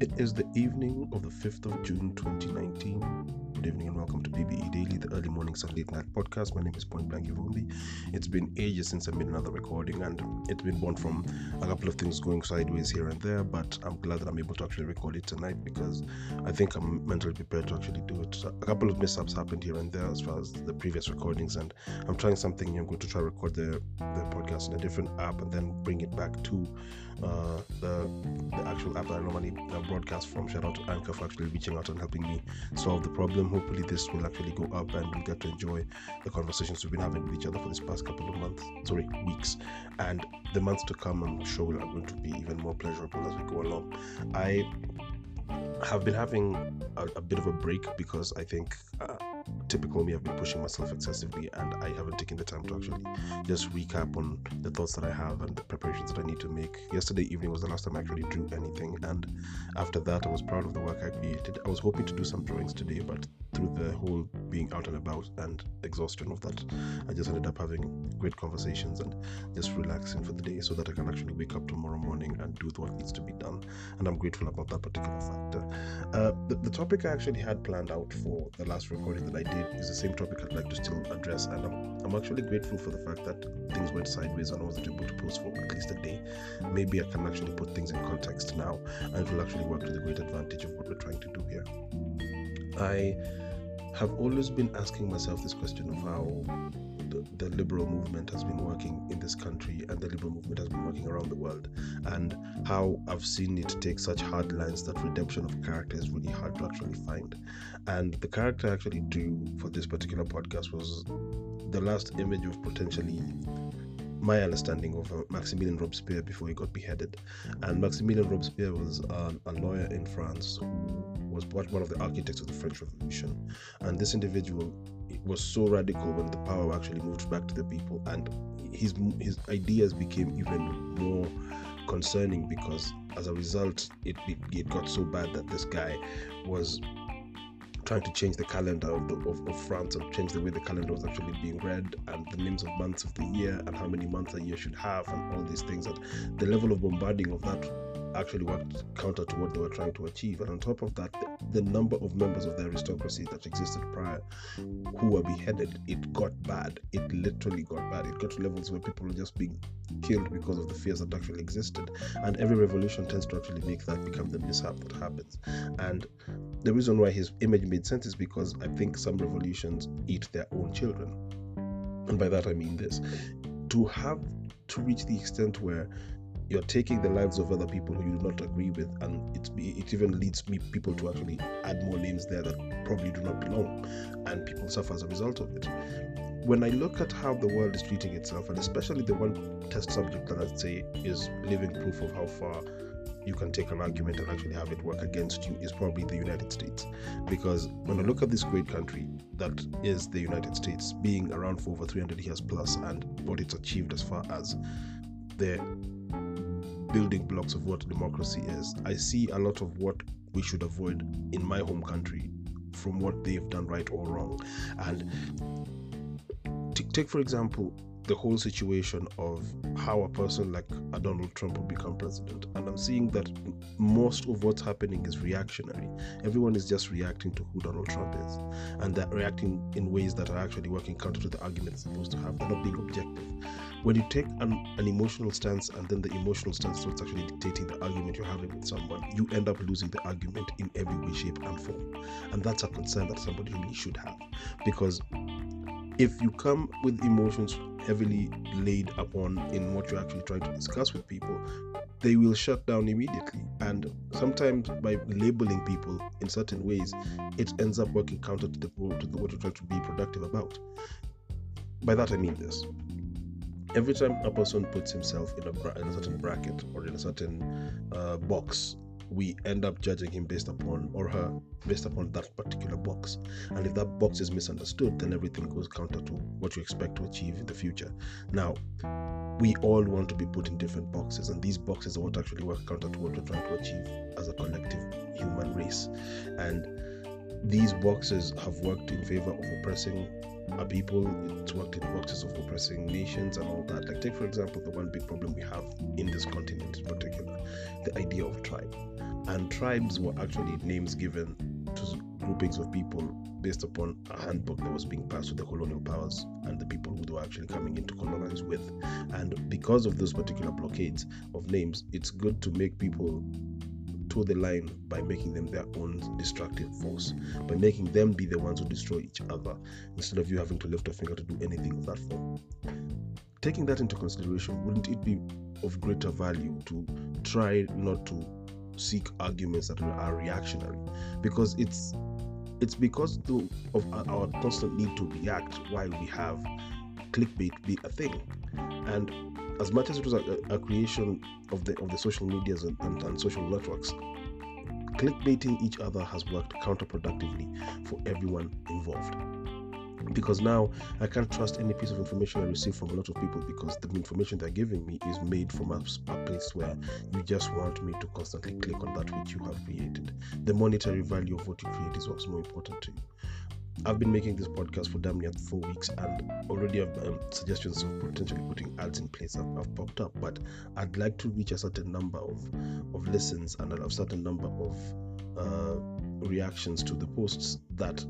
It is the evening of the 5th of June 2019. Good evening and welcome to PBE Daily, the early mornings and late night podcast. My name is Point Blank. It's been ages since I made another recording, and it's been one from a couple of things going sideways here and there. But I'm glad that I'm able to actually record it tonight because I think I'm mentally prepared to actually do it. A couple of mishaps happened here and there as far as the previous recordings, and I'm trying something new. I'm going to try to record the, the podcast in a different app and then bring it back to uh, the, the actual app that I normally uh, broadcast from. Shout out to Anchor for actually reaching out and helping me solve the problem. Hopefully, this will actually go up and we'll get to enjoy the conversations we've been having with each other for this past couple of months, sorry, weeks. And the months to come, I'm sure, are going to be even more pleasurable as we go along. I have been having a, a bit of a break because I think. Uh, typical me, I've been pushing myself excessively and I haven't taken the time to actually just recap on the thoughts that I have and the preparations that I need to make. Yesterday evening was the last time I actually drew anything, and after that, I was proud of the work I created. I was hoping to do some drawings today, but through the whole being out and about and exhaustion of that, I just ended up having great conversations and just relaxing for the day so that I can actually wake up tomorrow morning and do what needs to be done. And I'm grateful about that particular factor. Uh, the, the topic I actually had planned out for the last recording that I did is the same topic I'd like to still address, and I'm, I'm actually grateful for the fact that things went sideways and I wasn't able to post for at least a day. Maybe I can actually put things in context now, and it will actually work to the great advantage of what we're trying to do here. I have always been asking myself this question of how the, liberal movement has been working in this country and the liberal movement has been working around the world, and how I've seen it take such hard lines that redemption of character is really hard to actually find. And the character I actually drew for this particular podcast was the last image of potentially my understanding of uh, Maximilian Robespierre before he got beheaded. And Maximilian Robespierre was uh, a lawyer in France who was one of the architects of the French Revolution. And this individual was so radical when the power actually moved back to the people, and his his ideas became even more concerning because as a result, it it got so bad that this guy was trying to change the calendar of, the, of, of, France and change the way the calendar was actually being read and the names of months of the year and how many months a year should have and all these things. And the level of bombarding of that actually worked counter to what they were trying to achieve. And on top of that, the, the number of members of the aristocracy that existed prior who were beheaded, it got bad. It literally got bad. It got to levels where people were just being killed because of the fears that actually existed. And every revolution tends to actually make that become the mishap that happens. And the reason why his image made sense is because I think some revolutions eat their own children. And by that I mean this to have to reach the extent where you're taking the lives of other people who you do not agree with, and it it even leads me people to actually add more names there that probably do not belong, and people suffer as a result of it. When I look at how the world is treating itself, and especially the one test subject that I'd say is living proof of how far you can take an argument and actually have it work against you is probably the United States. Because when I look at this great country that is the United States, being around for over 300 years plus, and what it's achieved as far as the building blocks of what democracy is. I see a lot of what we should avoid in my home country from what they've done right or wrong. And take, for example, the whole situation of how a person like a Donald Trump will become president. And I'm seeing that most of what's happening is reactionary. Everyone is just reacting to who Donald Trump is. And they're reacting in ways that are actually working counter to the arguments supposed to have. They're not being objective. When you take an, an emotional stance and then the emotional stance what's actually dictating the argument you're having with someone, you end up losing the argument in every way, shape, and form. And that's a concern that somebody really should have. Because if you come with emotions heavily laid upon in what you're actually trying to discuss with people, they will shut down immediately. And sometimes by labeling people in certain ways, it ends up working counter to, the, to the, what you're trying to be productive about. By that I mean this. Every time a person puts himself in a, in a certain bracket or in a certain uh, box we end up judging him based upon or her based upon that particular box. And if that box is misunderstood, then everything goes counter to what you expect to achieve in the future. Now, we all want to be put in different boxes, and these boxes are what actually work counter to what we're trying to achieve as a collective human race. And these boxes have worked in favor of oppressing a people, it's worked in boxes of oppressing nations and all that. Like, take for example, the one big problem we have in this continent in particular the idea of tribe And tribes were actually names given to groupings of people based upon a handbook that was being passed to the colonial powers and the people who were actually coming in to colonize with. And because of those particular blockades of names, it's good to make people toe the line by making them their own destructive force, by making them be the ones who destroy each other instead of you having to lift a finger to do anything of that form. Taking that into consideration, wouldn't it be of greater value to try not to seek arguments that are reactionary? Because it's it's because of our constant need to react why we have clickbait be a thing. And as much as it was a, a creation of the of the social medias and, and, and social networks, clickbaiting each other has worked counterproductively for everyone involved because now I can't trust any piece of information I receive from a lot of people because the information they're giving me is made from a, a, place where you just want me to constantly click on that which you have created. The monetary value of what you create is what's more important to you. I've been making this podcast for damn near four weeks, and already have um, suggestions of potentially putting ads in place have, have, popped up. But I'd like to reach a certain number of of listens and a certain number of uh, reactions to the posts that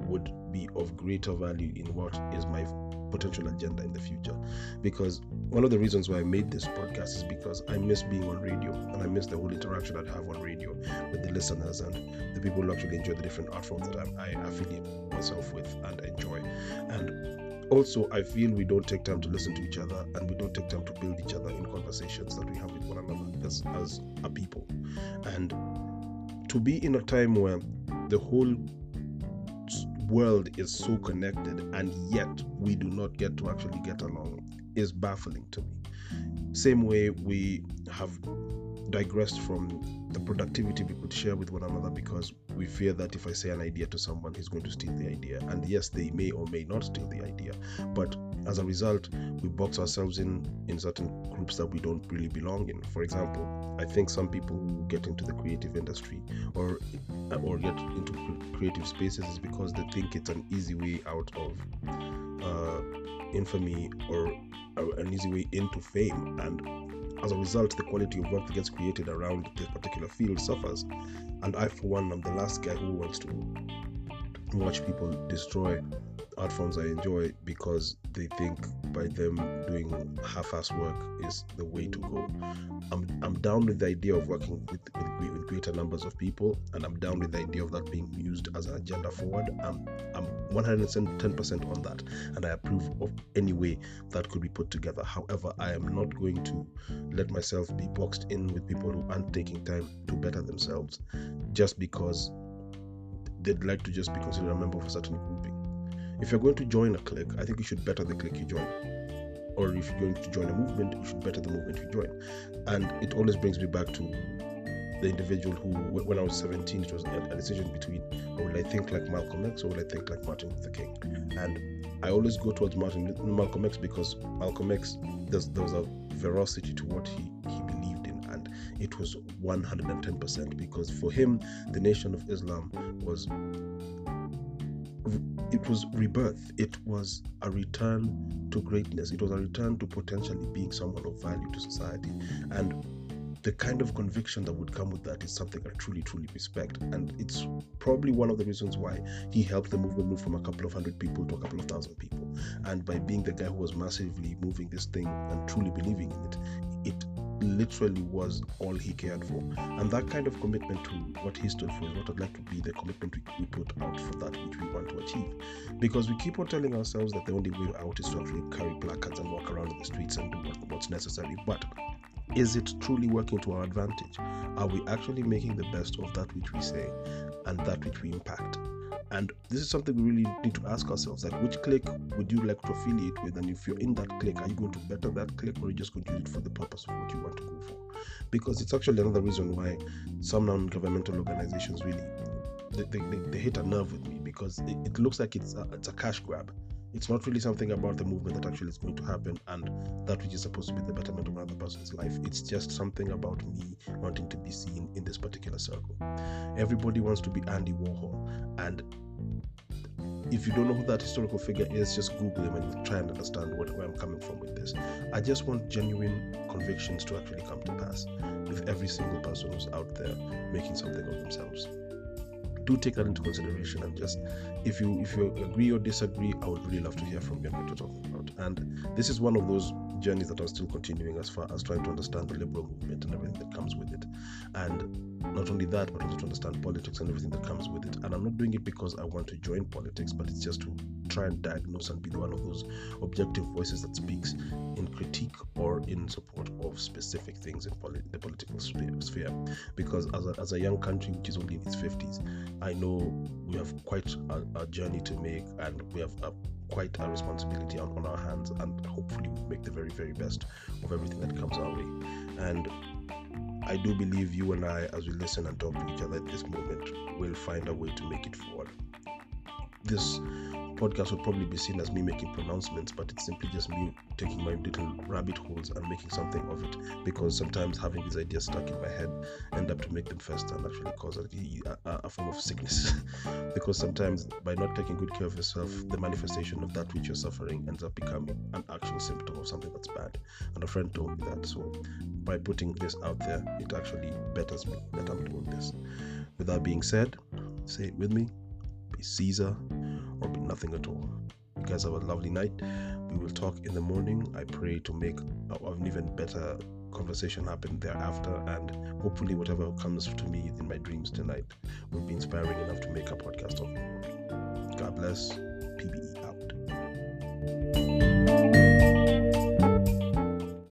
would be of greater value in what is my potential agenda in the future. Because one of the reasons why I made this podcast is because I miss being on radio and I miss the whole interaction I'd have on radio with the listeners and the people who actually enjoy the different art forms that I, I affiliate myself with and enjoy. And also, I feel we don't take time to listen to each other and we don't take time to build each other in conversations that we have with one another as, as a people. And to be in a time where the whole world is so connected and yet we do not get to actually get along is baffling to me. Same way we have digressed from the productivity we could share with one another because we fear that if I say an idea to someone, he's going to steal the idea. And yes, they may or may not steal the idea. But as a result, we box ourselves in in certain groups that we don't really belong in. For example, I think some people who get into the creative industry or or get into creative spaces is because they think it's an easy way out of uh, infamy or an easy way into fame and as a result, the quality of work that gets created around this particular field suffers. And I, for one, am the last guy who wants to watch people destroy art forms I enjoy because they think by them doing half-ass work is the way to go. I'm, I'm down with the idea of working with, with, with greater numbers of people, and I'm down with the idea of that being used as an agenda forward. I'm, I'm 110% on that, and I approve of any way that could be put together. However, I am not going to let myself be boxed in with people who aren't taking time to better themselves just because they'd like to just be considered a member of a certain grouping. If you're going to join a clique, I think you should better the clique you join. Or if you're going to join a movement, you should better the movement you join. And it always brings me back to the individual who, when I was 17, it was a decision between will I think like Malcolm X or will I think like Martin Luther King? And I always go towards Martin Malcolm X because Malcolm X, there was a veracity to what he, he believed in, and it was 110% because for him, the Nation of Islam was it was rebirth. It was a return to greatness. It was a return to potentially being someone of value to society. And the kind of conviction that would come with that is something I truly, truly respect. And it's probably one of the reasons why he helped the movement move from a couple of hundred people to a couple of thousand people. And by being the guy who was massively moving this thing and truly believing in it, it literally was all he cared for. And that kind of commitment to what he stood for is what I'd like to be the commitment we put out for that which we want to achieve. Because we keep on telling ourselves that the only way out is to actually carry placards and walk around the streets and do what, what's necessary. But is it truly working to our advantage? Are we actually making the best of that which we say and that which we impact? And this is something we really need to ask ourselves like, which clique would you like to affiliate with? And if you're in that clique, are you going to better that clique or are you just going to use it for the purpose of what you want to go for? Because it's actually another reason why some non governmental organizations really they, they, they, hit a nerve with me because it, it looks like it's a, it's a cash grab it's not really something about the movement that actually is going to happen and that which is supposed to be the betterment of another person's life. It's just something about me wanting to be seen in this particular circle. Everybody wants to be Andy Warhol, and if you don't know who that historical figure is, just Google him and try and understand what, where I'm coming from with this. I just want genuine convictions to actually come to pass with every single person who's out there making something of themselves. Do take that into consideration and just if you if you agree or disagree i would really love to hear from you what you're talking about. And this is one of those journeys that i'm still continuing as far as trying to understand the liberal movement and everything not only that but also to understand politics and everything that comes with it and i'm not doing it because i want to join politics but it's just to try and diagnose and be one of those objective voices that speaks in critique or in support of specific things in the political sphere. Because as a, as a young country which is only in its 50s, I know we have quite a, a journey to make and we have a, quite a responsibility on, on our hands and hopefully we make the very, very best of everything that comes our way. And I do believe you and I, as we listen and talk to each other at this moment, will find a way to make it forward. This podcast would probably be seen as me making pronouncements, but it's simply just me taking my little rabbit holes and making something of it. Because sometimes having these ideas stuck in my head end up to make them fester and actually cause a, a, a form of sickness. because sometimes by not taking good care of yourself, the manifestation of that which you're suffering ends up becoming an actual symptom of something that's bad. And a friend told me that. So by putting this out there, it actually betters me that I'm doing this. With that being said, say it with me. Be Caesar be nothing at all. You guys have a lovely night. We will talk in the morning. I pray to make an even better conversation happen thereafter, and hopefully, whatever comes to me in my dreams tonight will be inspiring enough to make a podcast of. God bless. PBE out.